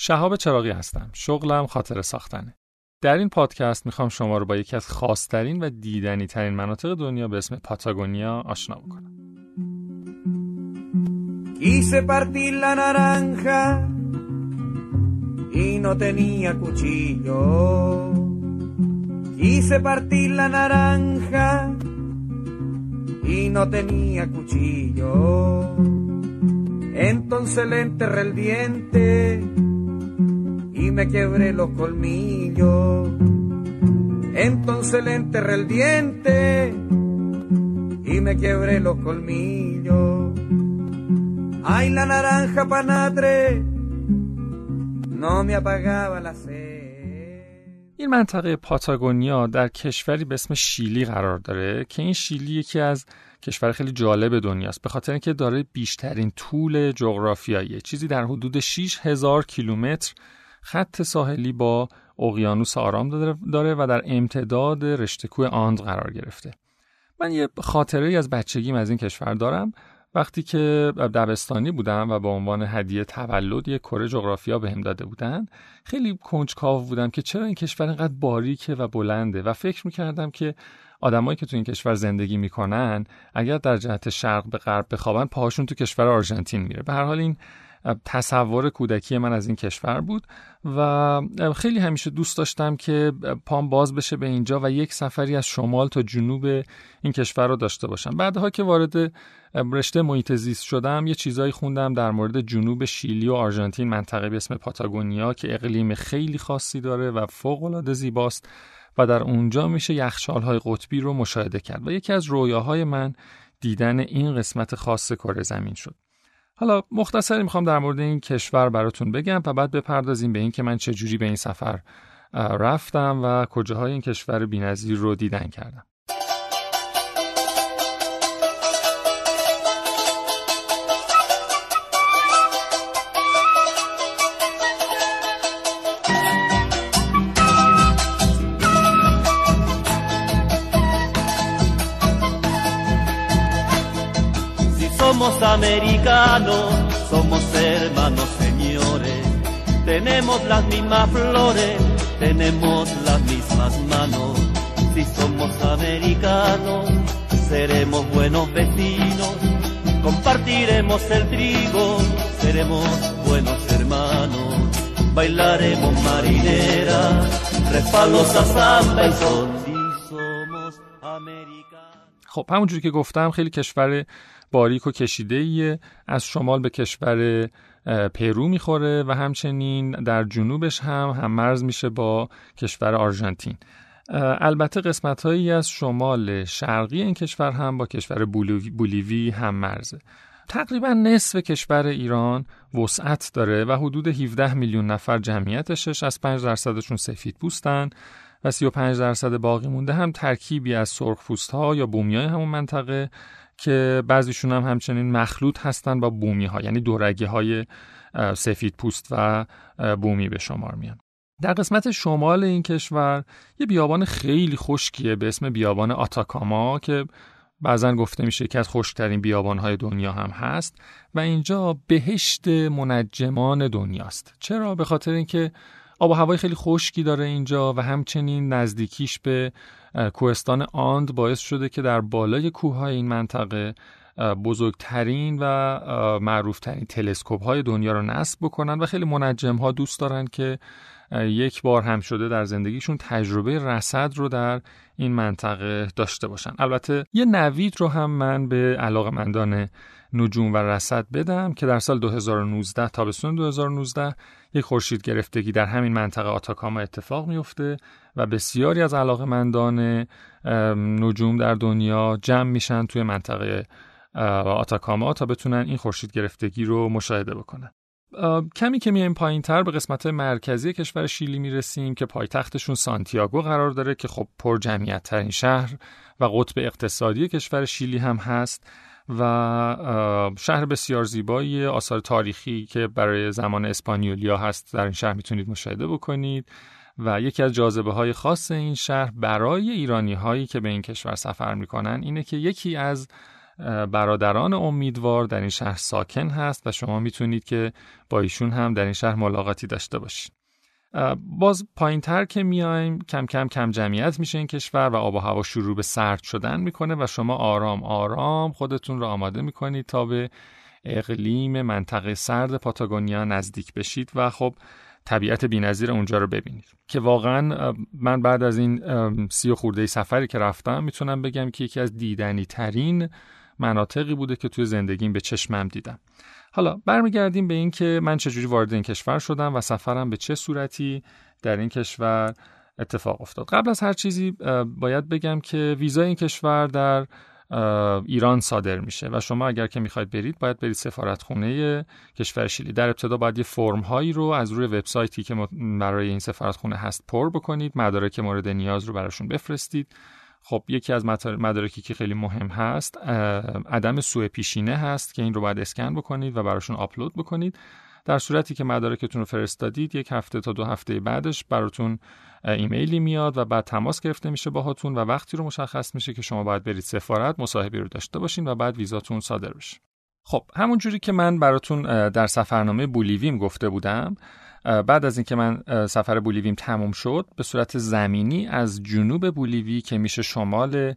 شهاب چراغی هستم. شغلم خاطر ساختنه. در این پادکست می‌خوام شما رو با یکی از خاصترین و دیدنی ترین مناطق دنیا به اسم پاتاگونیا آشنا بکنم. Quise partir la naranja y no tenía cuchillo. Quise partir la naranja y no tenía cuchillo. Entonces le enterré el diente y me quebré los colmillos. Entonces le enterré el diente y me quebré los colmillos. Ay, la naranja panatre no me apagaba la sed. این منطقه پاتاگونیا در کشوری به اسم شیلی قرار داره که این شیلی یکی از کشور خیلی جالب دنیاست به خاطر اینکه داره بیشترین طول جغرافیایی چیزی در حدود 6000 کیلومتر خط ساحلی با اقیانوس آرام داره و در امتداد رشته کوه آند قرار گرفته. من یه خاطره از بچگیم از این کشور دارم. وقتی که دبستانی بودم و به عنوان هدیه تولد یه کره جغرافیا بهم داده بودن خیلی کنجکاو بودم که چرا این کشور اینقدر باریکه و بلنده و فکر می‌کردم که آدمایی که تو این کشور زندگی می‌کنن اگر در جهت شرق به غرب بخوابن پاهاشون تو کشور آرژانتین میره. به هر حال این تصور کودکی من از این کشور بود و خیلی همیشه دوست داشتم که پام باز بشه به اینجا و یک سفری از شمال تا جنوب این کشور رو داشته باشم. بعدها که وارد رشته محیط زیست شدم یه چیزایی خوندم در مورد جنوب شیلی و آرژانتین منطقه به اسم پاتاگونیا که اقلیم خیلی خاصی داره و فوق العاده زیباست و در اونجا میشه یخچال‌های قطبی رو مشاهده کرد و یکی از رویاهای من دیدن این قسمت خاص کره زمین شد. حالا مختصری می‌خوام در مورد این کشور براتون بگم و بعد بپردازیم به اینکه من چه جوری به این سفر رفتم و کجاهای این کشور بی‌نظیر رو دیدن کردم. Somos americanos, somos hermanos señores, tenemos las mismas flores, tenemos las mismas manos. Si somos americanos, seremos buenos vecinos, compartiremos el trigo, seremos buenos hermanos. Bailaremos marinera, respaldos a samba y americanos. خب همونجوری که گفتم خیلی کشور باریک و کشیده ایه از شمال به کشور پرو می‌خوره و همچنین در جنوبش هم هم مرز میشه با کشور آرژانتین. البته قسمت هایی از شمال شرقی این کشور هم با کشور بولیوی هم مرزه. تقریبا نصف کشور ایران وسعت داره و حدود 17 میلیون نفر جمعیتشش از 5 درصدشون سفید پوستن و 35 درصد باقی مونده هم ترکیبی از سرخ ها یا بومی های همون منطقه که بعضیشون هم همچنین مخلوط هستن با بومی ها یعنی دورگی های سفید پوست و بومی به شمار میان. در قسمت شمال این کشور یه بیابان خیلی خشکیه به اسم بیابان آتاکاما که بعضا گفته میشه که از خشکترین بیابانهای دنیا هم هست و اینجا بهشت منجمان دنیاست. چرا؟ به خاطر اینکه آب و هوای خیلی خشکی داره اینجا و همچنین نزدیکیش به کوهستان آند باعث شده که در بالای کوههای این منطقه بزرگترین و معروفترین تلسکوپ های دنیا رو نصب بکنن و خیلی منجم ها دوست دارن که یک بار هم شده در زندگیشون تجربه رصد رو در این منطقه داشته باشن. البته یه نوید رو هم من به علاقمندان نجوم و رصد بدم که در سال 2019 تابستون 2019 یک خورشید گرفتگی در همین منطقه آتاکاما اتفاق میفته و بسیاری از علاقمندان نجوم در دنیا جمع میشن توی منطقه آتاکاما تا بتونن این خورشید گرفتگی رو مشاهده بکنن. کمی که میایم پایین تر به قسمت مرکزی کشور شیلی می‌رسیم که پایتختشون سانتیاگو قرار داره که خب پر جمعیت ترین شهر و قطب اقتصادی کشور شیلی هم هست. و شهر بسیار زیبایی آثار تاریخی که برای زمان اسپانیولیا هست در این شهر می‌تونید مشاهده بکنید و یکی از جاذبه های خاص این شهر برای ایرانی هایی که به این کشور سفر می‌کنن اینه که یکی از برادران امیدوار در این شهر ساکن هست و شما می‌تونید که با ایشون هم در این شهر ملاقاتی داشته باشید باز پایین تر که میایم کم کم کم جمعیت میشه این کشور و آب و هوا شروع به سرد شدن می‌کنه و شما آرام آرام خودتون رو آماده می‌کنید تا به اقلیم منطقه سرد پاتاگونیا نزدیک بشید و خب طبیعت بینظیر اونجا رو ببینید. که واقعا من بعد از این سی و خورده سفری که رفتم می‌تونم بگم که یکی از دیدنی ترین مناطقی بوده که توی زندگیم به چشمم دیدم. حالا برمیگردیم به این که من چجوری وارد این کشور شدم و سفرم به چه صورتی در این کشور اتفاق افتاد. قبل از هر چیزی باید بگم که ویزای این کشور در ایران صادر میشه و شما اگر که می‌خواید برید باید برید سفارتخونه کشور شیلی. در ابتدا باید یه فرم هایی رو از روی وبسایتی که برای این سفارتخونه هست پر بکنید مدارک مورد نیاز رو براشون بفرستید. خب یکی از مدارکی که خیلی مهم هست عدم سوء پیشینه هست که این رو باید اسکن بکنید و براشون آپلود بکنید. در صورتی که مدارکتون رو فرستادید یک هفته تا دو هفته بعدش براتون ایمیلی میاد و بعد تماس گرفته میشه باهاتون و وقتی رو مشخص میشه که شما باید برید سفارت مصاحبه رو داشته باشین و بعد ویزاتون صادر بشه. خب همون جوری که من براتون در سفرنامه بولیویم گفته بودم بعد از اینکه من سفر بولیویم تموم شد به صورت زمینی از جنوب بولیوی که میشه شمال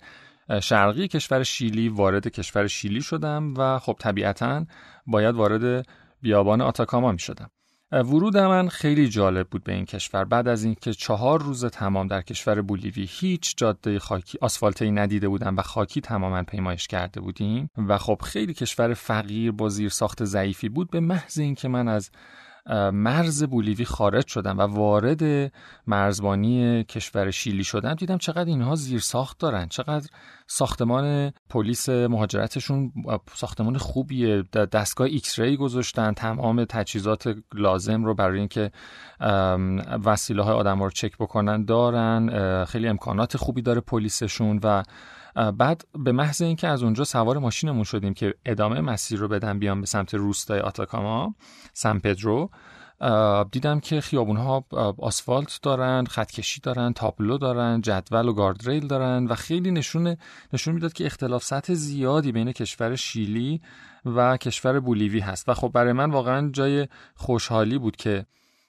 شرقی کشور شیلی وارد کشور شیلی شدم و خب طبیعتا باید وارد بیابان آتاکاما می‌شدم. ورود من خیلی جالب بود به این کشور. بعد از اینکه چهار روز تمام در کشور بولیوی هیچ جاده خاکی آسفالتی ندیده بودم و خاکی تماما پیمایش کرده بودیم و خب خیلی کشور فقیر با زیر ساخت ضعیفی بود به محض اینکه من از مرز بولیوی خارج شدم و وارد مرزبانی کشور شیلی شدم دیدم چقدر اینها زیر ساخت دارن. چقدر ساختمان پلیس مهاجرتشون ساختمان خوبیه. دستگاه X-ray گذاشتن تمام تجهیزات لازم رو برای اینکه وسیله های آدم رو چک بکنن دارن. خیلی امکانات خوبی داره پلیسشون و بعد به محض اینکه از اونجا سوار ماشینمون شدیم که ادامه مسیر رو بدم بیام به سمت روستای آتاکاما سان پدرو دیدم که خیابون ها آسفالت دارن خطکشی دارن تابلو دارن جدول و گاردریل دارن و خیلی نشون نشون می‌داد که اختلاف سطح زیادی بین کشور شیلی و کشور بولیوی هست. و خب برای من واقعا جای خوشحالی بود که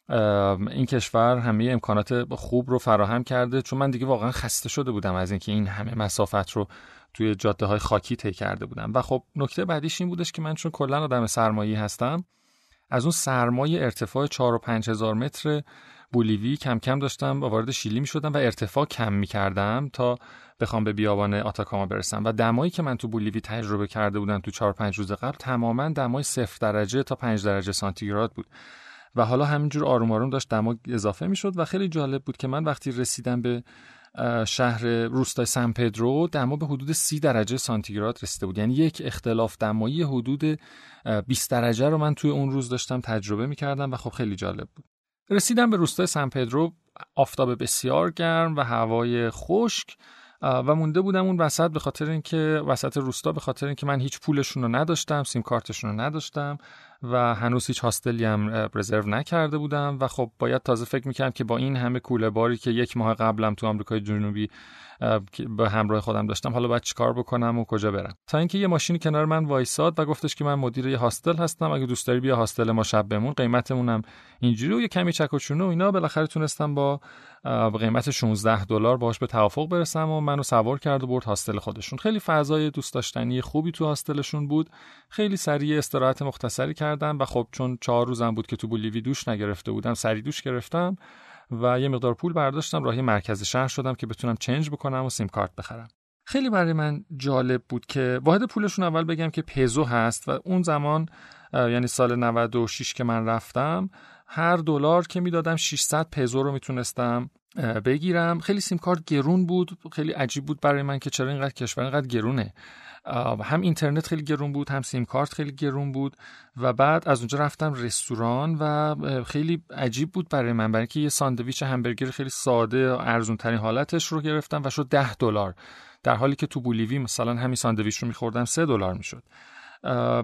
این کشور همه امکانات خوب رو فراهم کرده چون من دیگه واقعا خسته شده بودم از اینکه این همه مسافت رو توی جاده های خاکی طی کرده بودم. و خب نکته بعدیش این بودش که من چون کلا آدم سرمایی هستم از اون سرمایه ارتفاع 4 و 5 هزار متر بولیوی کم کم داشتم با وارد شیلی می شدم و ارتفاع کم می کردم تا بخوام به بیابان آتاکاما برسم. و دمایی که من تو بولیوی تجربه کرده بودم تو 4 5 روز قبل تماما دمای 0 درجه تا 5 درجه سانتیگراد بود. و حالا همینجور آروم آروم داشت دما اضافه می‌شد و خیلی جالب بود که من وقتی رسیدم به شهر روستای سن پدرو دما به حدود سی درجه سانتیگراد رسیده بود. یعنی یک اختلاف دمایی حدود 20 درجه رو من توی اون روز داشتم تجربه می‌کردم و خب خیلی جالب بود. رسیدم به روستای سن پدرو آفتاب بسیار گرم و هوای خشک و مونده بودم اون وسط به خاطر اینکه وسط روستا به خاطر اینکه من هیچ پولشون رو نداشتم سیم کارتشون رو نداشتم. و هنوز هیچ هاستلی هم رزرو نکرده بودم و خب باید تازه فکر می‌کردم که با این همه کوله باری که یک ماه قبلم تو آمریکای جنوبی به همراه خودم داشتم. حالا باید چیکار بکنم و کجا برم؟ تا اینکه یه ماشینی کنار من وایساد و گفتش که من مدیر یه هاستل هستم. اگه دوست داری بیا هاستل ما شب بمون. قیمتمونم اینجوری و یه کمی چک و چونه و اینا. بالاخره تونستم با قیمت 16 دلار باهاش به توافق برسم و منو سوار کرد و برد هاستل خودشون. خیلی فضای دوست داشتنی خوبی تو هاستلشون بود. خیلی سریع استراحت مختصری کردم و خب چون چهار روزم بود که تو بولیوی دوش نگرفته بودم سری دوش گرفتم. و یه مقدار پول برداشتم راهی مرکز شهر شدم که بتونم چنج بکنم و سیم کارت بخرم. خیلی برای من جالب بود که واحد پولشون اول بگم که پزو هست و اون زمان یعنی سال 96 که من رفتم هر دلار که می‌دادم 600 پزو رو می‌تونستم بگیرم. خیلی سیم کارت گرون بود خیلی عجیب بود برای من که چرا اینقدر کشور اینقدر گرونه. هم اینترنت خیلی گرون بود هم سیم کارت خیلی گرون بود و بعد از اونجا رفتم رستوران و خیلی عجیب بود برای من برای اینکه یه ساندویچ همبرگر خیلی ساده ارزون ترین حالتش رو گرفتم و شد 10 دلار. در حالی که تو بولیوی مثلا همین ساندویچ رو میخوردم 3 دلار می‌شد.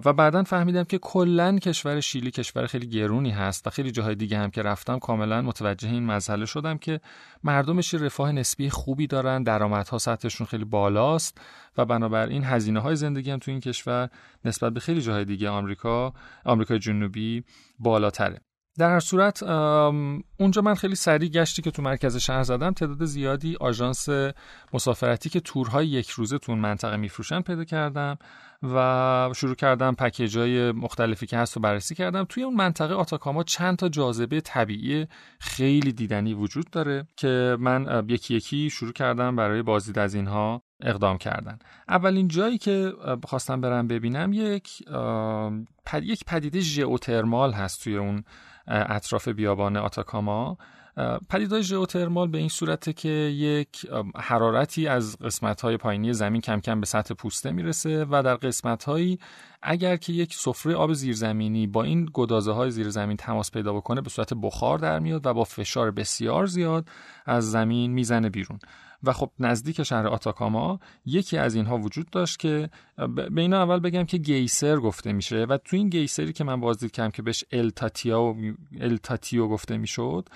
و بعدا فهمیدم که کلا کشور شیلی کشور خیلی گرونی هست و خیلی جاهای دیگه هم که رفتم کاملا متوجه این مسئله شدم که مردمش رفاه نسبی خوبی دارن درآمدها سطحشون خیلی بالاست و بنابراین هزینه های زندگی هم تو این کشور نسبت به خیلی جاهای دیگه آمریکا آمریکای جنوبی بالاتره. در هر صورت اونجا من خیلی سریع گشتی که تو مرکز شهر زدم تعداد زیادی آژانس مسافرتی که تورهای یک روزه تو منطقه میفروشن پیدا کردم. و شروع کردم پکیجای مختلفی که هست رو بررسی کردم. توی اون منطقه آتاکاما چند تا جاذبه طبیعی خیلی دیدنی وجود داره که من یکی یکی شروع کردم برای بازدید از اینها اقدام کردن. اولین جایی که خواستم برم ببینم یک یک پدیده ژئوترمال هست توی اون اطراف بیابان آتاکاما. پدیدهای ژئوترمال به این صورته که یک حرارتی از قسمت‌های پایینی زمین کم کم به سطح پوسته می‌رسه و در قسمت‌هایی اگر که یک سفره آب زیرزمینی با این گدازه های زیرزمین تماس پیدا بکنه به صورت بخار در میاد و با فشار بسیار زیاد از زمین می‌زنه بیرون. و خب نزدیک شهر آتاکاما یکی از اینها وجود داشت که به اینا اول بگم که گیسر گفته میشه و تو این گیسری که من بازدید کردم که بهش التاتیو التاتیو گفته می‌شد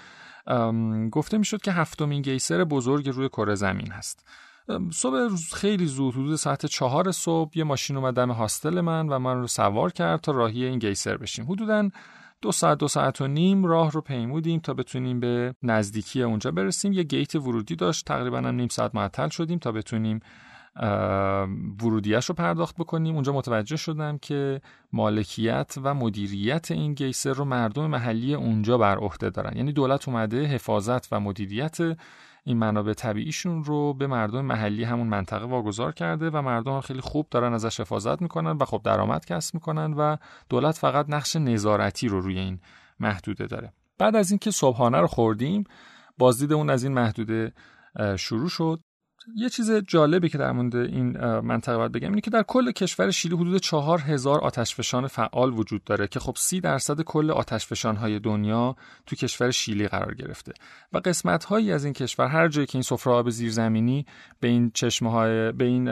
گفته می‌شد که هفتمین گیسر بزرگ روی کره زمین هست. صبح روز خیلی زود حدود ساعت چهار صبح یه ماشین اومد دم هاستل من و من رو سوار کرد تا راهی این گیسر بشیم. حدودا دو ساعت دو ساعت و نیم راه رو پیمودیم تا بتونیم به نزدیکی اونجا برسیم. یه گیت ورودی داشت تقریبا هم نیم ساعت معطل شدیم تا بتونیم ورودیش رو پرداخت بکنیم. اونجا متوجه شدم که مالکیت و مدیریت این گیسر رو مردم محلی اونجا بر عهده دارن. یعنی دولت اومده حفاظت و مدیریت این منابع طبیعیشون رو به مردم محلی همون منطقه واگذار کرده و مردم خیلی خوب دارن ازش حفاظت می‌کنن و خب درآمد کسب می‌کنن و دولت فقط نقش نظارتی رو روی این محدوده داره. بعد از اینکه صبحانه رو خوردیم بازدید اون از این محدوده شروع شد. یه چیز جالبی که در مورد این منطقه باید بگم اینه که در کل کشور شیلی حدود چهار هزار آتشفشان فعال وجود داره که خب سی درصد کل آتشفشان های دنیا تو کشور شیلی قرار گرفته و قسمت هایی از این کشور هر جایی که این سفره آب زیرزمینی به این چشمه های به این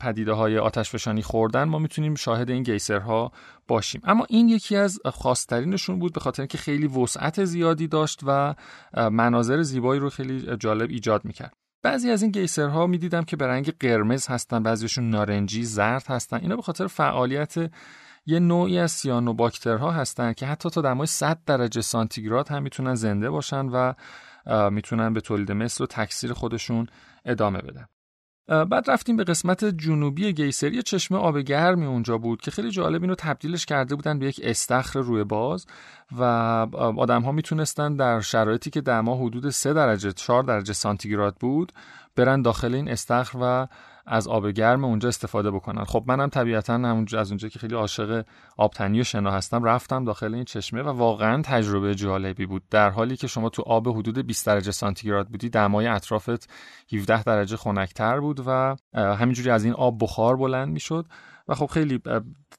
پدیده های آتشفشانی خوردن ما می‌تونیم شاهد این گیسرها باشیم. اما این یکی از خاصترینشون بود به خاطر اینکه خیلی وسعت زیادی داشت و مناظر زیبایی رو خیلی جالب ایجاد می‌کرد. بعضی از این گیسرها می‌دیدم که به رنگ قرمز هستن بعضیشون نارنجی زرد هستن. اینا به خاطر فعالیت یه نوعی از سیانوباکترها هستن که حتی تا دمای 100 درجه سانتیگراد هم می‌تونن زنده باشن و می‌تونن به تولید مثل و تکثیر خودشون ادامه بدن. بعد رفتیم به قسمت جنوبی گیسر. یه چشمه آب گرمی اونجا بود که خیلی جالب اینو تبدیلش کرده بودن به یک استخر روی باز و آدم ها می‌تونستن در شرایطی که دما حدود 3 درجه 4 درجه سانتیگراد بود برن داخل این استخر و از آب گرم اونجا استفاده بکنن. خب منم طبیعتا همونجا از اونجا که خیلی عاشق آبتنی و شنا هستم رفتم داخل این چشمه و واقعا تجربه جالبی بود. در حالی که شما تو آب حدود 20 درجه سانتیگراد بودی دمای اطرافت 17 درجه خنکتر بود و همینجوری از این آب بخار بلند می‌شد و خب خیلی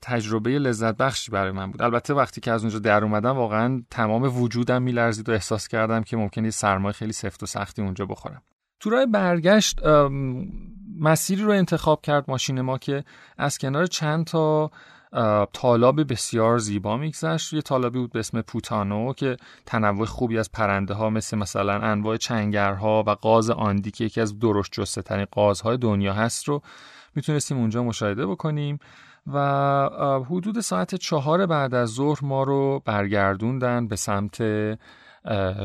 تجربه لذت بخشی برای من بود. البته وقتی که از اونجا در اومدم واقعا تمام وجودم میلرزید و احساس کردم که ممکنه سرمایه خیلی سفت و سختی اونجا بخورم. تو راه برگشت مسیری رو انتخاب کرد ماشین ما که از کنار چند تا تالاب بسیار زیبا میگذشت. یه تالابی بود به اسم پوتانو که تنوع خوبی از پرنده ها مثل مثلا انواع چنگرها و قاز آندی که یکی از درشت جسته ترین قازهای دنیا هست رو می‌تونستیم اونجا مشاهده بکنیم و حدود ساعت چهار بعد از ظهر ما رو برگردوندن به سمت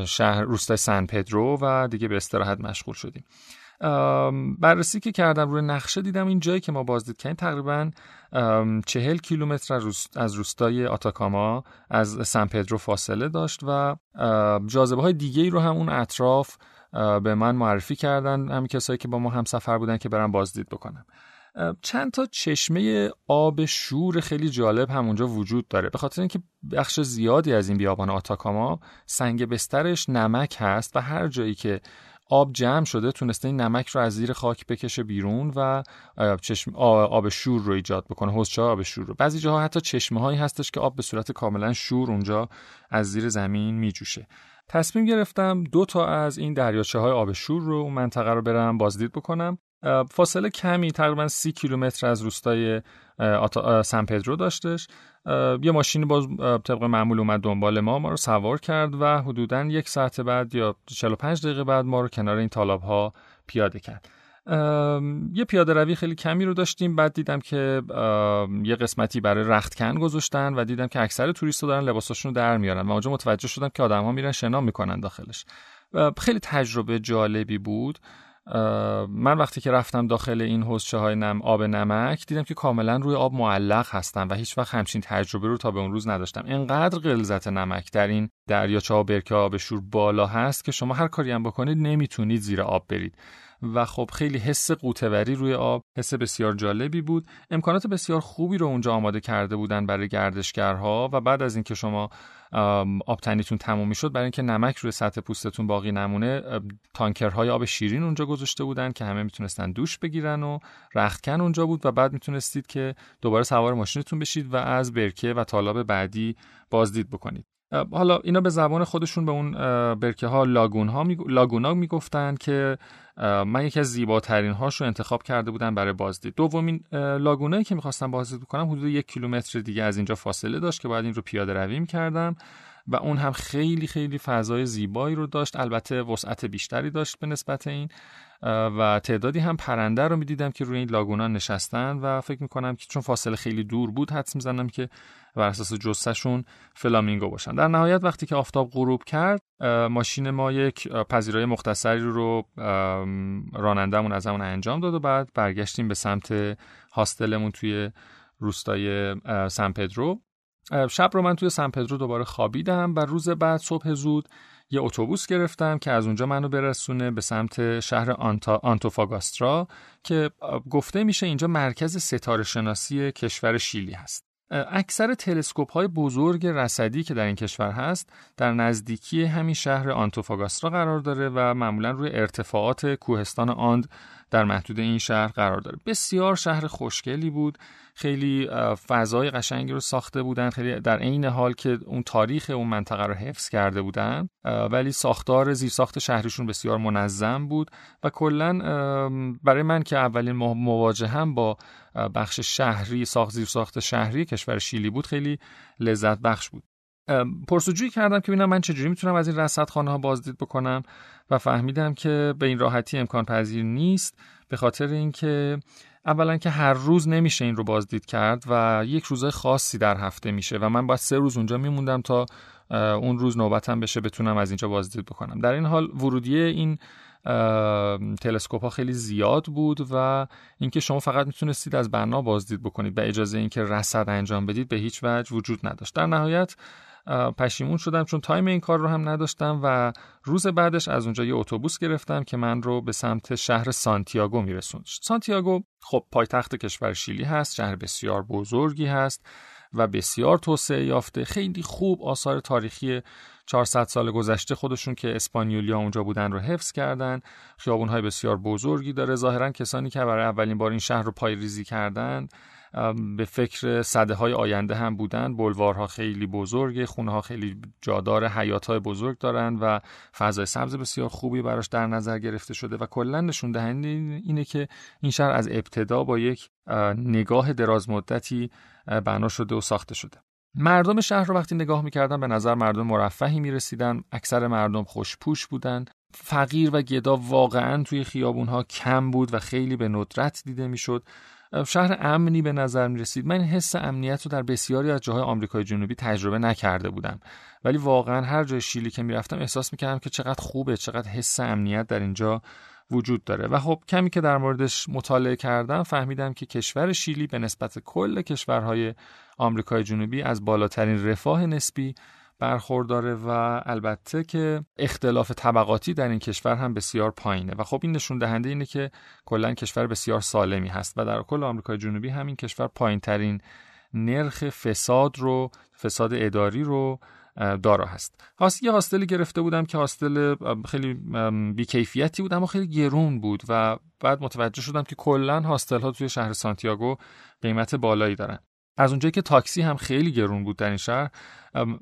شهر روستای سن پدرو و دیگه به استراحت مشغول شدیم. بررسی که کردم روی نقشه دیدم این جایی که ما بازدید کردیم تقریبا چهل کیلومتر از روستای آتاکاما از سن پدرو فاصله داشت و جاذبه های دیگه ای رو هم اون اطراف به من معرفی کردن همین کسایی که با ما هم سفر بودن که برم بازدید بکنم چند تا چشمه آب شور خیلی جالب همونجا وجود داره. به خاطر اینکه بخش زیادی از این بیابان آتاکاما سنگ بسترش نمک هست و هر جایی که آب جمع شده تونسته این نمک رو از زیر خاک بکشه بیرون و چشم آب شور رو ایجاد بکنه حوضچه آب شور رو. بعضی جاها حتی چشمه هایی هستش که آب به صورت کاملا شور اونجا از زیر زمین میجوشه. تصمیم گرفتم دو تا از این دریاچه های آب شور رو اون منطقه رو برم بازدید بکنم. فاصله کمی تقریبا سی کیلومتر از روستای سن پدرو داشتش. یه ماشین باز طبق معمول اومد دنبال ما ما رو سوار کرد و حدودا یک ساعت بعد یا 45 دقیقه بعد ما رو کنار این طالاب ها پیاده کرد. یه پیاده روی خیلی کمی رو داشتیم بعد دیدم که یه قسمتی برای رختکن گذاشتن و دیدم که اکثر توریست دارن لباساشون رو در میارن و اونجا متوجه شدم که آدم ها میرن شنا می‌کنن داخلش. خیلی تجربه جالبی بود. من وقتی که رفتم داخل این حوزچه های نم آب نمک دیدم که کاملا روی آب معلق هستم و هیچ وقت همچین تجربه رو تا به اون روز نداشتم. انقدر غلظت نمک در این دریاچه ها برکه آب شور بالا هست که شما هر کاری هم بکنید نمی‌تونید زیر آب برید. و خب خیلی حس قوتوری روی آب حس بسیار جالبی بود. امکانات بسیار خوبی رو اونجا آماده کرده بودن برای گردشگرها و بعد از اینکه شما آبتنیتون تموم می‌شد برای اینکه نمک روی سطح پوستتون باقی نمونه تانکرهای آب شیرین اونجا گذاشته بودن که همه می‌تونستن دوش بگیرن و رختکن اونجا بود و بعد می‌تونستید که دوباره سوار ماشینتون بشید و از برکه و طالاب بعدی بازدید بکنید. حالا اینا به زبان خودشون به اون برکه ها لاگون ها می... لاگونا می‌گفتن که من یکی از زیباترین هاش رو انتخاب کرده بودم برای بازدید. دومین لاگونایی که می‌خواستم بازدید کنم حدود یک کیلومتر دیگه از اینجا فاصله داشت که باید این رو پیاده روی کردم. و اون هم خیلی خیلی فضای زیبایی رو داشت. البته وسعت بیشتری داشت به نسبت این و تعدادی هم پرنده رو می‌دیدم که روی این لاگونا نشستن و فکر می‌کنم که چون فاصله خیلی دور بود حدس می‌زنم که بر اساس جثهشون فلامینگو باشن. در نهایت وقتی که آفتاب غروب کرد ماشین ما یک پذیرای مختصری رو رانندمون از همون انجام داد و بعد برگشتیم به سمت هاستلمون توی روستای سن پدرو. شب رو من توی سن پدرو دوباره خوابیدم و روز بعد صبح زود یه اتوبوس گرفتم که از اونجا منو برسونه به سمت شهر آنتا، آنتوفاگاسترا که گفته میشه اینجا مرکز ستاره شناسی کشور شیلی هست. اکثر تلسکوپ های بزرگ رصدی که در این کشور هست در نزدیکی همین شهر آنتوفاگاسترا قرار داره و معمولا روی ارتفاعات کوهستان آند در محدود این شهر قرار داره. بسیار شهر خوشگلی بود. خیلی فضای قشنگی رو ساخته بودن. خیلی در عین حال که اون تاریخ اون منطقه رو حفظ کرده بودن. ولی ساختار زیرساخت شهریشون بسیار منظم بود و کلا برای من که اولین مواجهم با بخش شهری ساخت زیرساخت شهری کشور شیلی بود خیلی لذت بخش بود. پرسجویی کردم که ببینم من چجوری می‌تونم از این رصدخانه ها بازدید بکنم و فهمیدم که به این راحتی امکان پذیر نیست به خاطر اینکه اولا که هر روز نمیشه این رو بازدید کرد و یک روزه خاصی در هفته میشه و من باید سه روز اونجا میموندم تا اون روز نوبتم بشه بتونم از اینجا بازدید بکنم. در این حال ورودی این تلسکوپ ها خیلی زیاد بود و اینکه شما فقط می‌تونستید از بنا بازدید بکنید به اجازه اینکه رصد انجام بدید به هیچ وجه وجود نداشت. در نهایت پشیمون شدم چون time این کار رو هم نداشتم و روز بعدش از اونجا یه اتوبوس گرفتم که من رو به سمت شهر سانتیاگو میرسوند. سانتیاگو خب پایتخت کشور شیلی هست شهر بسیار بزرگی هست و بسیار توسعه یافته خیلی خوب آثار تاریخی 400 سال گذشته خودشون که اسپانیولیا اونجا بودن رو حفظ کردن. خیابون‌های بسیار بزرگی داره. ظاهرا کسانی که برای اولین بار این شهر رو پایه‌ریزی کردند به فکر صده های آینده هم بودن. بلوارها خیلی بزرگه خونه ها خیلی جادار حیات های بزرگ دارن و فضای سبز بسیار خوبی براش در نظر گرفته شده و کلا نشون دهنده اینه که این شهر از ابتدا با یک نگاه دراز مدتی بنا شده و ساخته شده. مردم شهر رو وقتی نگاه می‌کردن به نظر مردم مرفهی می‌رسیدن. اکثر مردم خوشپوش بودن. فقیر و گدا واقعا توی خیابون ها کم بود و خیلی به ندرت دیده می‌شد. شهر امنی به نظر می رسید من حس امنیت رو در بسیاری از جاهای آمریکای جنوبی تجربه نکرده بودم. ولی واقعا هر جای شیلی که می‌رفتم احساس می‌کردم که چقدر خوبه چقدر حس امنیت در اینجا وجود داره. و خب کمی که در موردش مطالعه کردم فهمیدم که کشور شیلی به نسبت کل کشورهای آمریکای جنوبی از بالاترین رفاه نسبی برخورداره و البته که اختلاف طبقاتی در این کشور هم بسیار پایینه. و خب این نشون دهنده اینه که کلا کشور بسیار سالمی هست و در کل آمریکای جنوبی همین کشور پایین ترین نرخ فساد رو فساد اداری رو دارا هست. یه هاستلی گرفته بودم که هاستل خیلی بیکیفیتی بود اما خیلی گرون بود و بعد متوجه شدم که کلا هاستل ها توی شهر سانتیاگو قیمت بالایی دارن. از اونجایی که تاکسی هم خیلی گرون بود در این شهر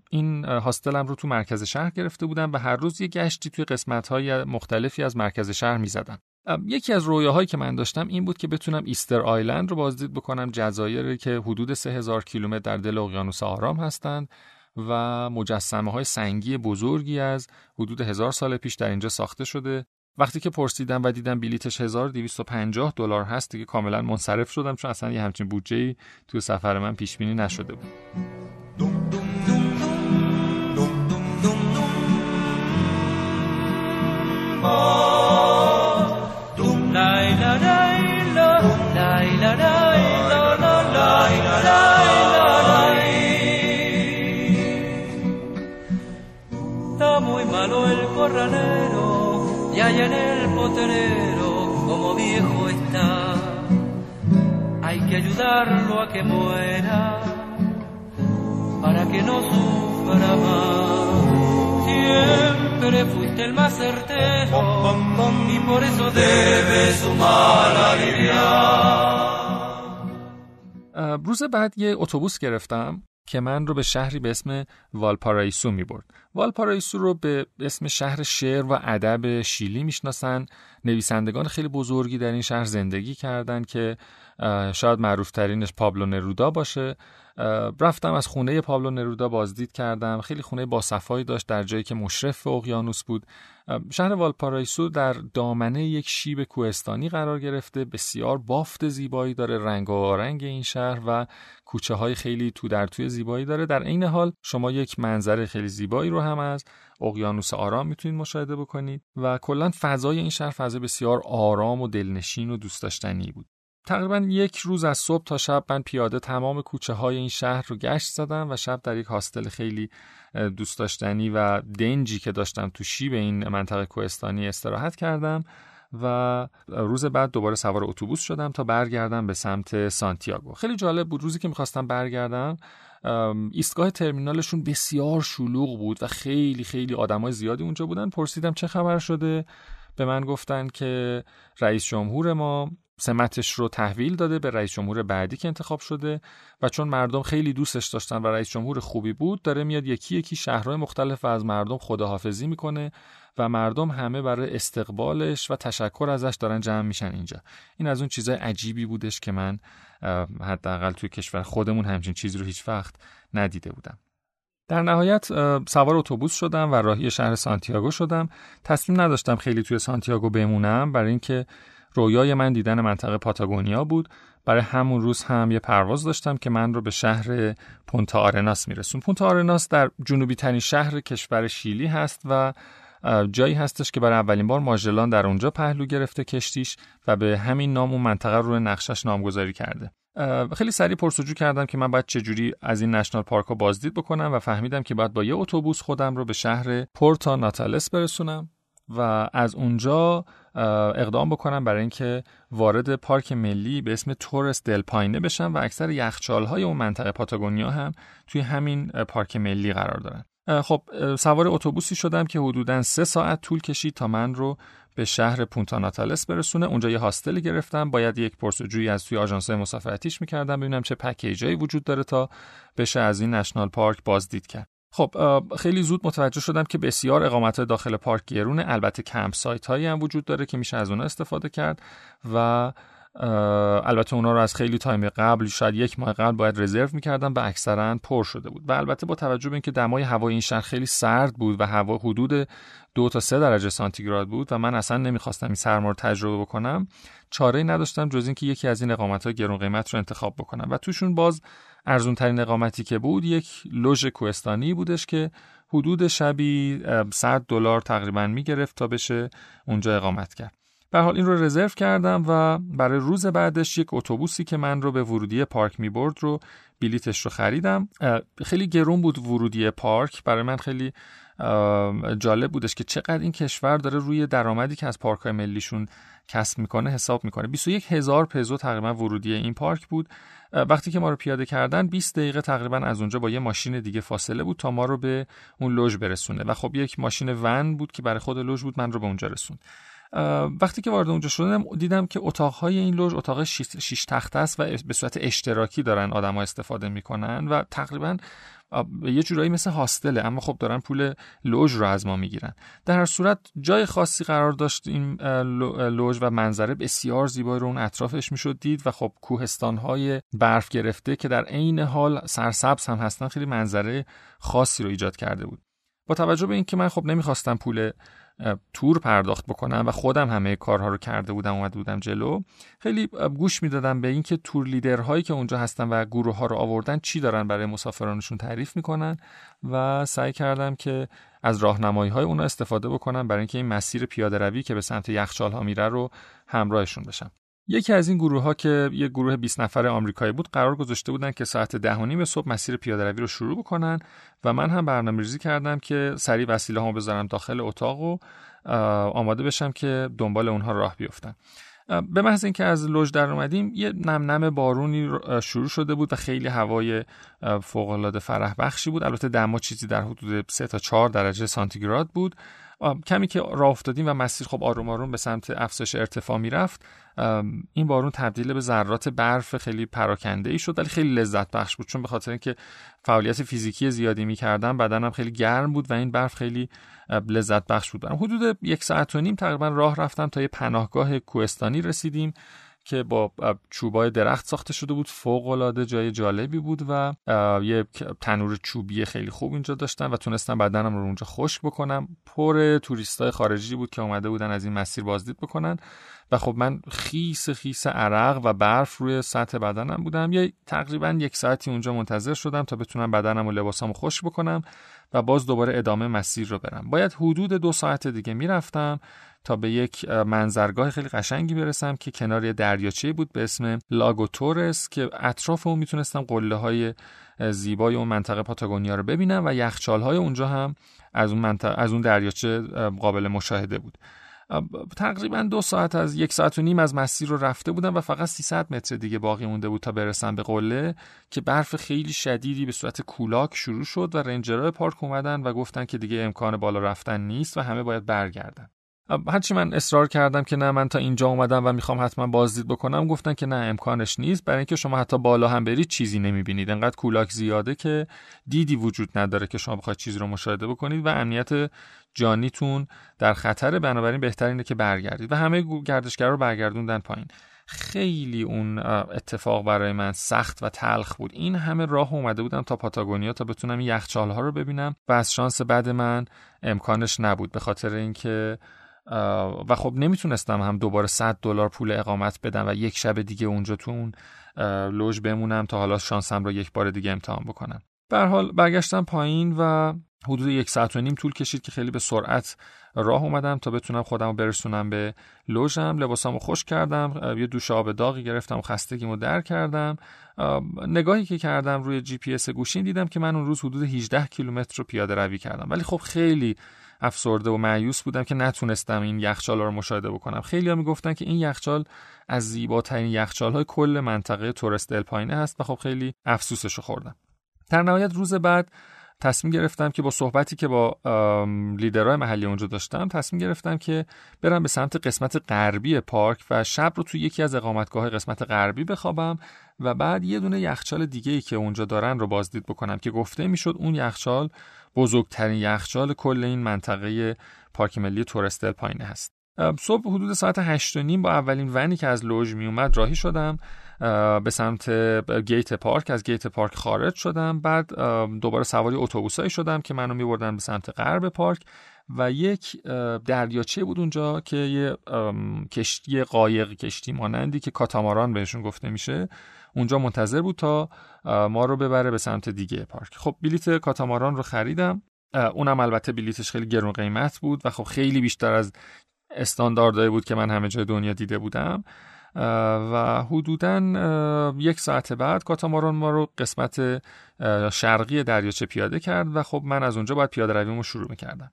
این هاستلم رو تو مرکز شهر گرفته بودم و هر روز یه گشتی توی قسمت های مختلفی از مرکز شهر می زدم. یکی از رویاهایی که من داشتم این بود که بتونم ایستر آیلند رو بازدید بکنم جزایری که حدود 3000 کیلومتر در دل اقیانوس آرام هستند و مجسمه های سنگی بزرگی از حدود هزار سال پیش در اینجا ساخته شده وقتی که پرسیدم و دیدم بلیتش 1250 دلار هست دیگه کاملا منصرف شدم چون اصلا یه همچین بودجه ای توی سفر من پیش بینی نشده بود. Malo y allá en el potrero como viejo está. Hay que ayudarlo a que muera para que no sufra más. Siempre fuiste el más certero y por eso debe su mal aliviar. روز بعد یه اتوبوس گرفتم که من رو به شهری به اسم والپارایسو می برد. والپارایسو رو به اسم شهر شعر و ادب شیلی می‌شناسن. نویسندگان خیلی بزرگی در این شهر زندگی کردند که شاید معروف ترینش پابلو نرودا باشه. رفتم از خونه پابلو نرودا بازدید کردم. خیلی خونه با صفایی داشت در جایی که مشرف اقیانوس بود. شهر والپارایسو در دامنه یک شیب کوهستانی قرار گرفته. بسیار بافت زیبایی داره. رنگ و رنگ این شهر و کوچه های خیلی تو در توی زیبایی داره. در عین حال شما یک منظره خیلی زیبایی رو هم از اقیانوس آرام می‌تونید مشاهده بکنید و کلا فضای این شهر فضای بسیار آرام و دلنشین و دوست داشتنی بود. تقریبا یک روز از صبح تا شب من پیاده تمام کوچه های این شهر رو گشت زدم و شب در یک هاستل خیلی دوست داشتنی و دنجی که داشتم تو شیب این منطقه کوهستانی استراحت کردم. و روز بعد دوباره سوار اتوبوس شدم تا برگردم به سمت سانتیاگو. خیلی جالب بود. روزی که می‌خواستم برگردم ایستگاه ترمینالشون بسیار شلوغ بود و خیلی خیلی آدمای زیادی اونجا بودن. پرسیدم چه خبر شده؟ به من گفتن که رئیس جمهور ما سمتش رو تحویل داده به رئیس جمهور بعدی که انتخاب شده و چون مردم خیلی دوستش داشتن و رئیس جمهور خوبی بود داره میاد یکی یکی شهرهای مختلف و از مردم خداحافظی می‌کنه و مردم همه برای استقبالش و تشکر ازش دارن جمع میشن اینجا. این از اون چیزای عجیبی بودش که من حداقل توی کشور خودمون همچین چیزی رو هیچ وقت ندیده بودم. در نهایت سوار اتوبوس شدم و راهی شهر سانتیاگو شدم. تصمیم نداشتم خیلی توی سانتیاگو بمونم برای اینکه رویای من دیدن منطقه پاتاگونیا بود. برای همون روز هم یه پرواز داشتم که من رو به شهر پونتا آرناس میرسون. پونتا آرناس در جنوبی ترین شهر کشور شیلی هست و جایی هستش که برای اولین بار ماژلان در اونجا پهلو گرفته کشتیش و به همین نام اون منطقه رو نقشش نامگذاری کرده. خیلی سریع پرسجو کردم که من باید چجوری از این نشنال پارک رو بازدید بکنم و فهمیدم که باید با یه اتوبوس خودم رو به شهر پورتا ناتالس برسونم. و از اونجا اقدام بکنم برای اینکه وارد پارک ملی به اسم تورس دل پاینه بشم و اکثر یخچال های اون منطقه پاتاگونیا هم توی همین پارک ملی قرار دارن. خب سوار اتوبوسی شدم که حدودا سه ساعت طول کشید تا من رو به شهر پونتا ناتالس برسونه. اونجا یه hostel گرفتم. باید یک پرسجویی از توی آژانس مسافرتیش می‌کردم ببینم چه پکیجایی وجود داره تا بشه از این national park بازدید کرد. خب خیلی زود متوجه شدم که بسیار اقامت داخل پارک گرونه. البته campsite هایی هم وجود داره که میشه از اونها استفاده کرد و البته اونا رو از خیلی time قبل شاید یک ماه قبل باید رزرو می‌کردم و اکثرا پر شده بود. و البته با توجه به اینکه دمای هوای این شهر خیلی سرد بود و هوا حدود دو تا سه درجه سانتیگراد بود و من اصلا نمی‌خواستم این سرما رو تجربه بکنم چاره نداشتم جز اینکه یکی از این اقامت ها گرون قیمت رو انتخاب بکنم. و توشون باز ارزون ترین اقامتی که بود یک لوژ کوهستانی بودش که حدود شبی 100 دلار تقریبا می‌گرفت تا بشه اونجا اقامت کرد. به حال این رو رزرو کردم و برای روز بعدش یک اتوبوسی که من رو به ورودی پارک می برد رو بلیتش رو خریدم. خیلی گرون بود ورودی پارک. برای من خیلی جالب بودش که چقدر این کشور داره روی درآمدی که از پارک های ملیشون کسب می‌کنه حساب می‌کنه. 21 هزار پزو تقریبا ورودی این پارک بود. وقتی که ما رو پیاده کردن 20 دقیقه تقریبا از اونجا با یه ماشین دیگه فاصله بود تا ما رو به اون لوژ برسونه. و خب یک ماشین ون بود که برای خود لوژ بود من رو به اونجا رسوند. وقتی که وارد اونجا شدم دیدم که اتاقهای این لوژ اتاق شیش تخته است و به صورت اشتراکی دارن آدما استفاده می‌کنن و تقریبا یه جورایی مثل هاستله اما خب دارن پول لوژ رو از ما می‌گیرن. در هر صورت جای خاصی قرار داشت این لوژ و منظره بسیار زیبایی رو اون اطرافش می‌شد دید و خب کوهستان های برف گرفته که در عین حال سرسبز هم هستن خیلی منظره خاصی رو ایجاد کرده بود. با توجه به اینکه من خب نمی‌خواستم پول تور پرداخت بکنم و خودم همه کارها رو کرده بودم اومده بودم جلو خیلی گوش می‌دادم به اینکه تور لیدرهایی که اونجا هستن و گروه ها رو آوردن چی دارن برای مسافرانشون تعریف می‌کنن و سعی کردم که از راهنمایی های اونا استفاده بکنم برای اینکه این مسیر پیاده روی که به سمت یخچال ها میره رو همراهشون بشم. یکی از این گروه ها که یه گروه 20 نفر آمریکایی بود قرار گذاشته بودن که ساعت ده و نیم صبح مسیر پیاده روی رو شروع بکنن و من هم برنامه ریزی کردم که سریع وسیله ها بذارم داخل اتاق و آماده بشم که دنبال اونها راه بیفتن به محض اینکه از لوژ در اومدیم یه نم نم بارونی شروع شده بود و خیلی هوای فوق العاده فرح بخشی بود. البته دما چیزی در حدود 3 تا 4 درجه سانتیگراد بود. کمی که راه افتادیم و مسیر خب آروم آروم به سمت افزایش ارتفاع می‌رفت. این بارون تبدیل به ذرات برف خیلی پراکنده ای شد ولی خیلی لذت بخش بود. چون به خاطر اینکه فعالیت فیزیکی زیادی می‌کردم بدنم خیلی گرم بود و این برف خیلی لذت بخش بود. حدود یک ساعت و نیم تقریبا راه رفتم تا یه پناهگاه کوهستانی رسیدیم. که با چوبای درخت ساخته شده بود. فوق العاده جای جالبی بود و یه تنور چوبی خیلی خوب اینجا داشتن و تونستم بدنم رو اونجا خشک بکنم. پر توریستای خارجی بود که اومده بودن از این مسیر بازدید بکنن. و خب من خیس خیس عرق و برف روی سطح بدنم بودم. یه تقریبا یک ساعتی اونجا منتظر شدم تا بتونم بدنم و لباسامو خشک بکنم. و باز دوباره ادامه مسیر رو برم. باید حدود دو ساعت دیگه می‌رفتم تا به یک منظرگاه خیلی قشنگی برسم که کنار یه دریاچه بود به اسم لاگو تورس که اطراف اون می‌تونستم قله های زیبای اون منطقه پاتاگونیا رو ببینم و یخچال های اونجا هم از اون, منطقه، از اون دریاچه قابل مشاهده بود. تقریبا دو ساعت از یک ساعت و نیم از مسیر رو رفته بودم و فقط 300 متر دیگه باقی مونده بود تا برسم به قله که برف خیلی شدیدی به صورت کولاک شروع شد و رنجرهای پارک اومدن و گفتن که دیگه امکان بالا رفتن نیست و همه باید برگردن. هرچی من اصرار کردم که نه من تا اینجا اومدم و می‌خوام حتما بازدید بکنم گفتن که نه امکانش نیست. برای اینکه شما حتی بالا هم برید چیزی نمی‌بینید. انقدر کولاک زیاده که دیدی وجود نداره که شما بخواید چیزی رو مشاهده بکنید و امنیت جانیتون در خطر بنابراین بهترینه که برگردید و همه گردشگر رو برگردوندن پایین. خیلی اون اتفاق برای من سخت و تلخ بود. این همه راه اومده بودم تا پاتاگونیا تا بتونم یخچال ها رو ببینم و از شانس بعد من امکانش نبود. به خاطر اینکه و خب نمی‌تونستم هم دوباره 100 دلار پول اقامت بدم و یک شب دیگه اونجا تو اون لوژ بمونم تا حالا شانسم رو یک بار دیگه امتحان بکنم. به حال برگشتم پایین و حدود یک ساعت و نیم طول کشید که خیلی به سرعت راه اومدم تا بتونم خودم رو برسونم به لوژم. لباسامو خشک کردم یه دوش آب داغی گرفتم و خستگیمو در کردم. نگاهی که کردم روی جی پی اس گوشین دیدم که من اون روز حدود 18 کیلومتر رو پیاده روی کردم. ولی خب خیلی افسرده و معیوس بودم که نتونستم این یخچال رو مشاهده بکنم. خیلی ها می‌گفتن که این یخچال از زیباترین یخچال های کل منطقه تورست الپاینه هست و خب خیلی افسوسش خوردم. در نهایت روز بعد تصمیم گرفتم که با صحبتی که با لیدرهای محلی اونجا داشتم تصمیم گرفتم که برم به سمت قسمت غربی پارک و شب رو توی یکی از اقامتگاه قسمت غربی بخوابم و بعد یه دونه یخچال دیگه ای که اونجا دارن رو بازدید بکنم که گفته می‌شد اون یخچال بزرگترین یخچال کل این منطقه پارک ملی تورستل پایینه هست. صبح حدود ساعت هشت و نیم با اولین ونی که از لوژ می اومد راهی شدم به سمت گیت پارک. از گیت پارک خارج شدم. بعد دوباره سواری اتوبوسایی شدم که منو میبردن به سمت غرب پارک و یک دریاچه بود اونجا که یه کشتی قایق کشتی مانندی که کاتاماران بهشون گفته میشه. اونجا منتظر بود تا ما رو ببره به سمت دیگه پارک. خب بلیت کاتاماران رو خریدم. اونم البته بلیتش خیلی گرون قیمت بود و خب خیلی بیشتر از استانداردهایی بود که من همه جای دنیا دیده بودم. و حدودا یک ساعت بعد کاتاماران ما رو قسمت شرقی دریاچه پیاده کرد و خب من از اونجا باید پیاده رویمو شروع می‌کردم.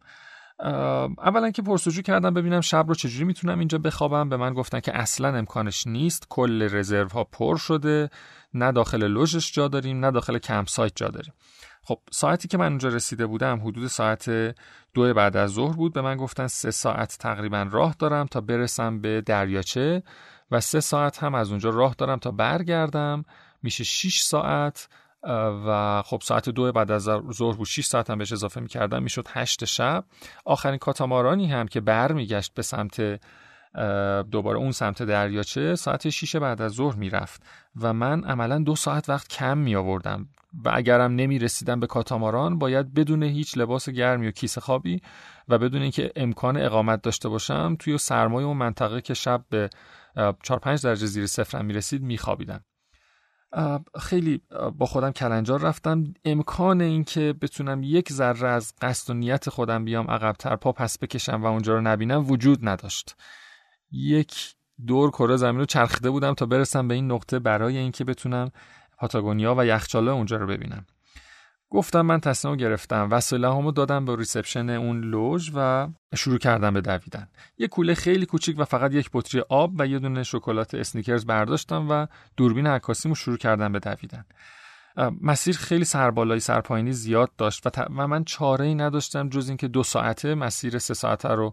اولا که پرسجو کردم ببینم شب رو چجوری می‌تونم اینجا بخوابم. به من گفتن که اصلا امکانش نیست. کل رزرو ها پر شده. نه داخل لوژش جا داریم نه داخل کمپ سایت جا داریم. خب ساعتی که من اونجا رسیده بودم حدود ساعت دو بعد از ظهر بود. به من گفتن سه ساعت تقریبا راه دارم تا برسم به دریاچه و سه ساعت هم از اونجا راه دارم تا برگردم. میشه 6 ساعت. و خب ساعت دو بعد از ظهر بود 6 ساعت هم بهش اضافه می‌کردم می‌شد 8 شب. آخرین کاتامارانی هم که برمیگشت به سمت دوباره اون سمت دریاچه ساعت 6 بعد از ظهر می‌رفت و من عملا دو ساعت وقت کم می آوردم و اگرم نمی رسیدم به کاتاماران باید بدون هیچ لباس گرمی و کیسه خوابی و بدون اینکه امکان اقامت داشته باشم توی سرمایه اون منطقه که شب به 4 5 درجه زیر صفر می رسید می خوابیدم خیلی با خودم کلنجار رفتم. امکان اینکه بتونم یک ذره از قصد و نیت خودم بیام عقبتر پا پس بکشم و اونجا رو نبینم وجود نداشت. یک دور کره زمین رو چرخیده بودم تا برسم به این نقطه برای اینکه بتونم پاتاگونیا و یخچاله اونجا رو ببینم. گفتم من تصمیم گرفتم وسایلمو دادم به reception اون لوژ و شروع کردم به دویدن. یه کوله خیلی کوچیک و فقط یک بطری آب و یه دونه شکلات Snickers برداشتم و دوربین عکاسیمو شروع کردم به دویدن. مسیر خیلی سربالایی سرپایینی زیاد داشت و, و من چاره ای نداشتم جز اینکه دو ساعته مسیر سه ساعته رو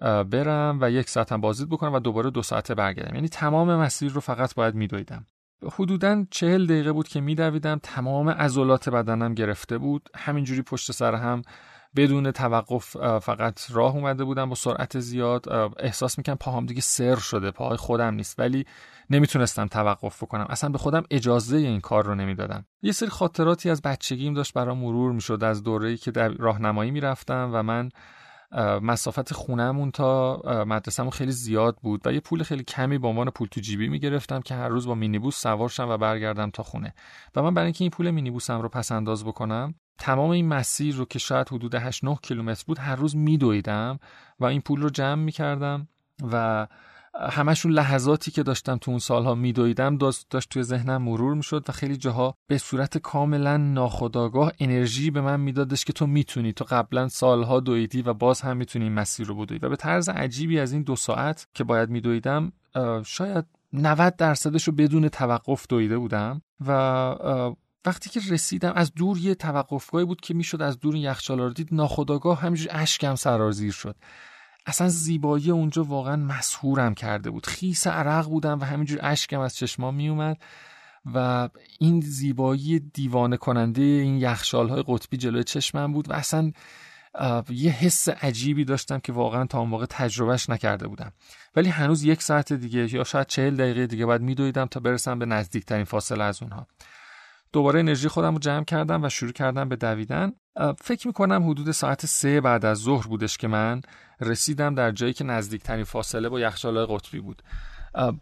برم و یک ساعتم بازدید بکنم و دوباره دو ساعته برگردم. یعنی تمام مسیر رو فقط باید میدویدم. حدودا چهل دقیقه بود که میدویدم تمام عضلات بدنم گرفته بود. همینجوری پشت سر هم بدون توقف فقط راه اومده بودم با سرعت زیاد. احساس می‌کنم پاهام دیگه سر شده پاهای خودم نیست ولی نمی‌تونستم توقف بکنم. اصلا به خودم اجازه این کار رو نمی‌دادم. یه سری خاطراتی از بچگیم داشت برام مرور می‌شد. از دوره‌ای که در راهنمایی می‌رفتم و من مسافت خونهمون تا مدرسهمون خیلی زیاد بود و یه پول خیلی کمی به عنوان پول تو جیبی می‌گرفتم که هر روز با مینیبوس سوار شم و برگردم تا خونه. و من برای اینکه این پول مینیبوسم رو پس انداز بکنم تمام این مسیر رو که شاید حدود 8 9 کیلومتر بود هر روز میدویدم و این پول رو جمع می‌کردم و همشون لحظاتی که داشتم تو اون سالها میدویدم داشت, داشت توی ذهنم مرور می‌شد و خیلی جاها به صورت کاملا ناخودآگاه انرژی به من میدادش که تو می‌تونی. تو قبلا سالها دویدی و باز هم می‌تونی مسیر رو بدوی و به طرز عجیبی از این دو ساعت که باید میدویدم شاید 90 درصدش رو بدون توقف دویده بودم و وقتی که رسیدم از دور یه توقفگاهی بود که می‌شد از دور یخچال رو دید ناخودآگاه همینجوری اشکم سرازیر شد. اصلا زیبایی اونجا واقعا مسهورم کرده بود. خیس عرق بودم و همینجور اشکم از چشمام میومد و این زیبایی دیوانه کننده این یخشال های قطبی جلوی چشمم بود و اصلا یه حس عجیبی داشتم که واقعا تا اون موقع تجربهش نکرده بودم. ولی هنوز یک ساعت دیگه یا شاید چهل دقیقه دیگه باید میدویدم تا برسم به نزدیکترین فاصله از اونها. دوباره انرژی خودم رو جمع کردم و شروع کردم به دویدن. فکر می‌کنم حدود ساعت سه بعد از ظهر بودش که من رسیدم در جایی که نزدیکترین فاصله با یخچالهای قطبی بود.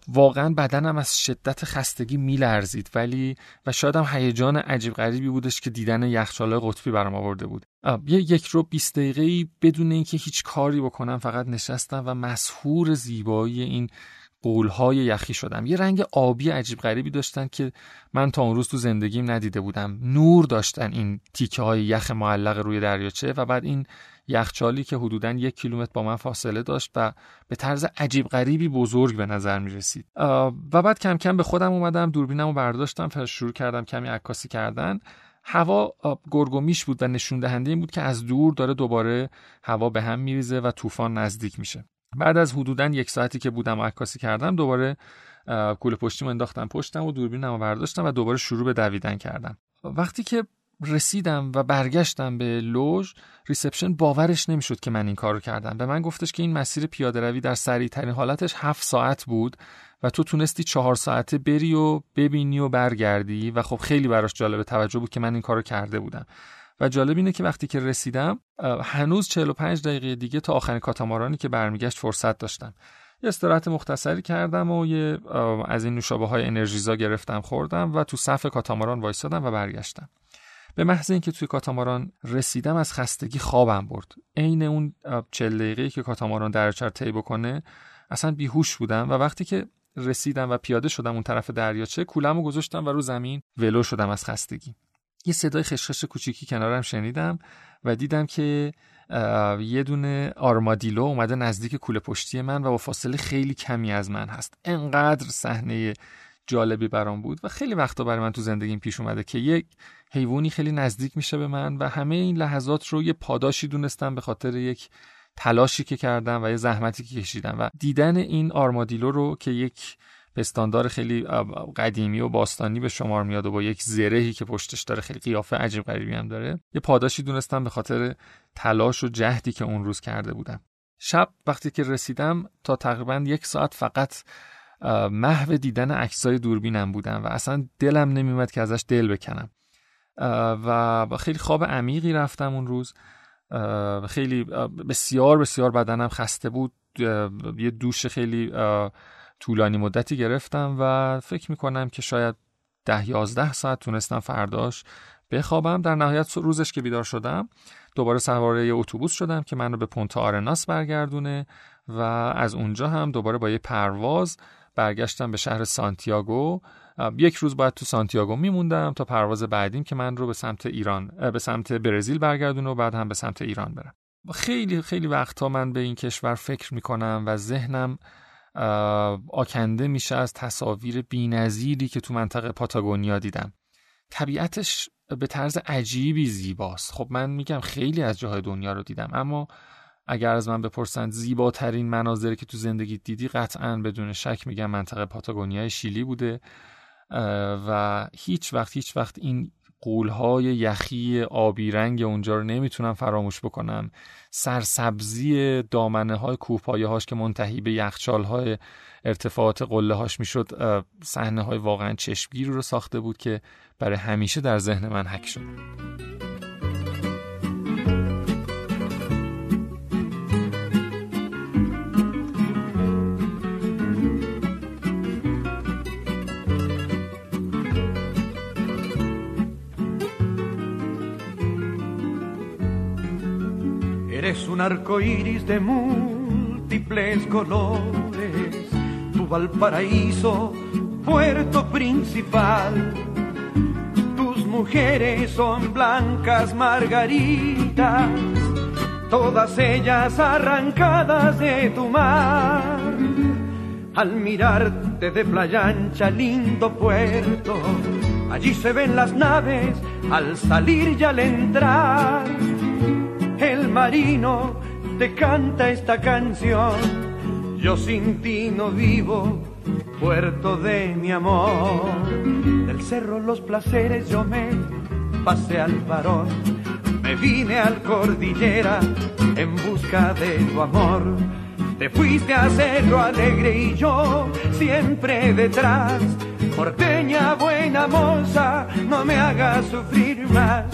واقعا بدنم از شدت خستگی میلرزید ولی و شاید هم هیجان عجیب غریبی بودش که دیدن یخچالهای قطبی برام آورده بود. یه یک رو 20 دقیقه بدون اینکه هیچ کاری بکنم فقط نشستم و مسحور زیبایی این قولهای یخی شدم. یه رنگ آبی عجیب غریبی داشتن که من تا اون روز تو زندگیم ندیده بودم. نور داشتن این تیکه های یخ معلق روی دریاچه و بعد این یخچالی که حدودا یک کیلومتر با من فاصله داشت و به طرز عجیب غریبی بزرگ به نظر می رسید. و بعد کم کم به خودم اومدم دوربینم رو برداشتم و شروع کردم کمی عکاسی کردن. هوا گرگومیش بود و نشون دهنده این بود که از دور داره دوباره هوا به هم میریزه و طوفان نزدیک میشه. بعد از حدودا یک ساعتی که بودم و عکاسی کردم دوباره کوله پشتیمو انداختم پشتم و دوربینم رو برداشتم و دوباره شروع به دویدن کردم. وقتی که رسیدم و برگشتم به lodge reception باورش نمی‌شد که من این کارو کردم. به من گفتش که این مسیر پیاده روی در سریع ترین حالتش هفت ساعت بود و تو تونستی چهار ساعته بری و ببینی و برگردی و خب خیلی براش جالب توجه بود که من این کارو کرده بودم. و جالب اینه که وقتی که رسیدم هنوز 45 دقیقه دیگه تا آخرین کاتامارانی که برمیگشت فرصت داشتم. یه استراحت مختصری کردم و یه از این نوشابه های انرژیزا گرفتم خوردم و تو صف کاتاماران وایسادم و برگشتم. به محض اینکه توی کاتاماران رسیدم از خستگی خوابم برد. عین اون 40 دقیقه که کاتاماران درچر طی بکنه اصلا بیهوش بودم و وقتی که رسیدم و پیاده شدم اون طرف دریاچه کولمو گذاشتم و رو زمین ولو شدم از خستگی. یه صدای خشخش کوچیکی کنارم شنیدم و دیدم که یه دونه آرمادیلو اومده نزدیک کوله پشتی من و با فاصله خیلی کمی از من هست. انقدر صحنه جالبی برام بود و خیلی وقتا برای من تو زندگیم پیش اومده که یک حیوانی خیلی نزدیک میشه به من و همه این لحظات رو یه پاداشی دونستم به خاطر یک تلاشی که کردم و یه زحمتی که کشیدم و دیدن این آرمادیلو رو که یک پستاندار خیلی قدیمی و باستانی به شمار میاد و با یک زرهی که پشتش داره خیلی قیافه عجیب غریبی هم داره یه پاداشی دونستم به خاطر تلاش و جهدی که اون روز کرده بودم. شب وقتی که رسیدم تا تقریبا یک ساعت فقط محو دیدن عکسای دوربینم بودم و اصلا دلم نمیومد که ازش دل بکنم. و خیلی خواب عمیقی رفتم اون روز. خیلی بسیار بسیار بدنم خسته بود. یه دوش خیلی طولانی مدتی گرفتم و فکر می‌کنم که شاید ده یازده ساعت تونستم فرداش بخوابم. در نهایت روزش که بیدار شدم دوباره سواره یه اتوبوس شدم که منو به پونتا آرناس برگردونه و از اونجا هم دوباره با یه پرواز برگشتم به شهر سانتیاگو. یک روز باید تو سانتیاگو میموندم تا پرواز بعدیم که من رو به سمت ایران به سمت برزیل برگردونه و بعد هم به سمت ایران برم. خیلی خیلی وقتها من به این کشور فکر می‌کنم و ذهنم آکنده میشه از تصاویر بینظیری که تو منطقه پاتاگونیا دیدم. طبیعتش به طرز عجیبی زیباست. خب من میگم خیلی از جاهای دنیا رو دیدم اما اگر از من بپرسند زیباترین مناظری که تو زندگی دیدی قطعا بدون شک میگم منطقه پاتاگونیای شیلی بوده. و هیچ وقت هیچ وقت این قولهای یخی آبی رنگ اونجا رو نمی‌تونم فراموش بکنم سرسبزی دامنه های کوپایه هاش که منتهی به یخچال های ارتفاعات قله هاش می‌شد صحنه های واقعا چشمگیر رو ساخته بود که برای همیشه در ذهن من حک شد. Un arco iris de múltiples colores, tu Valparaíso, puerto principal. Tus mujeres son blancas margaritas, todas ellas arrancadas de tu mar. Al mirarte de playa ancha, lindo puerto, allí se ven las naves al salir y al entrar marino te canta esta canción. Yo sin ti no vivo, puerto de mi amor. Del cerro los placeres yo me pasé al varón. Me vine al cordillera en busca de tu amor. Te fuiste a hacerlo alegre y yo siempre detrás. Porteña buena moza, no me hagas sufrir más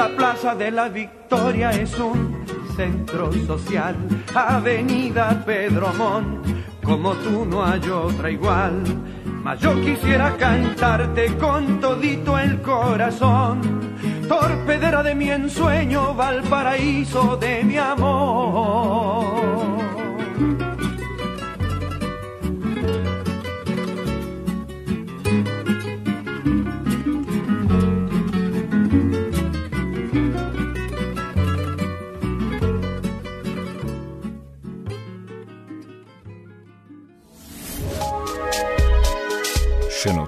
la Plaza de la Victoria es un centro social, Avenida Pedro Mon, como tú no hay otra igual. Mas yo quisiera cantarte con todito el corazón, torpedera de mi ensueño, Valparaíso de mi amor.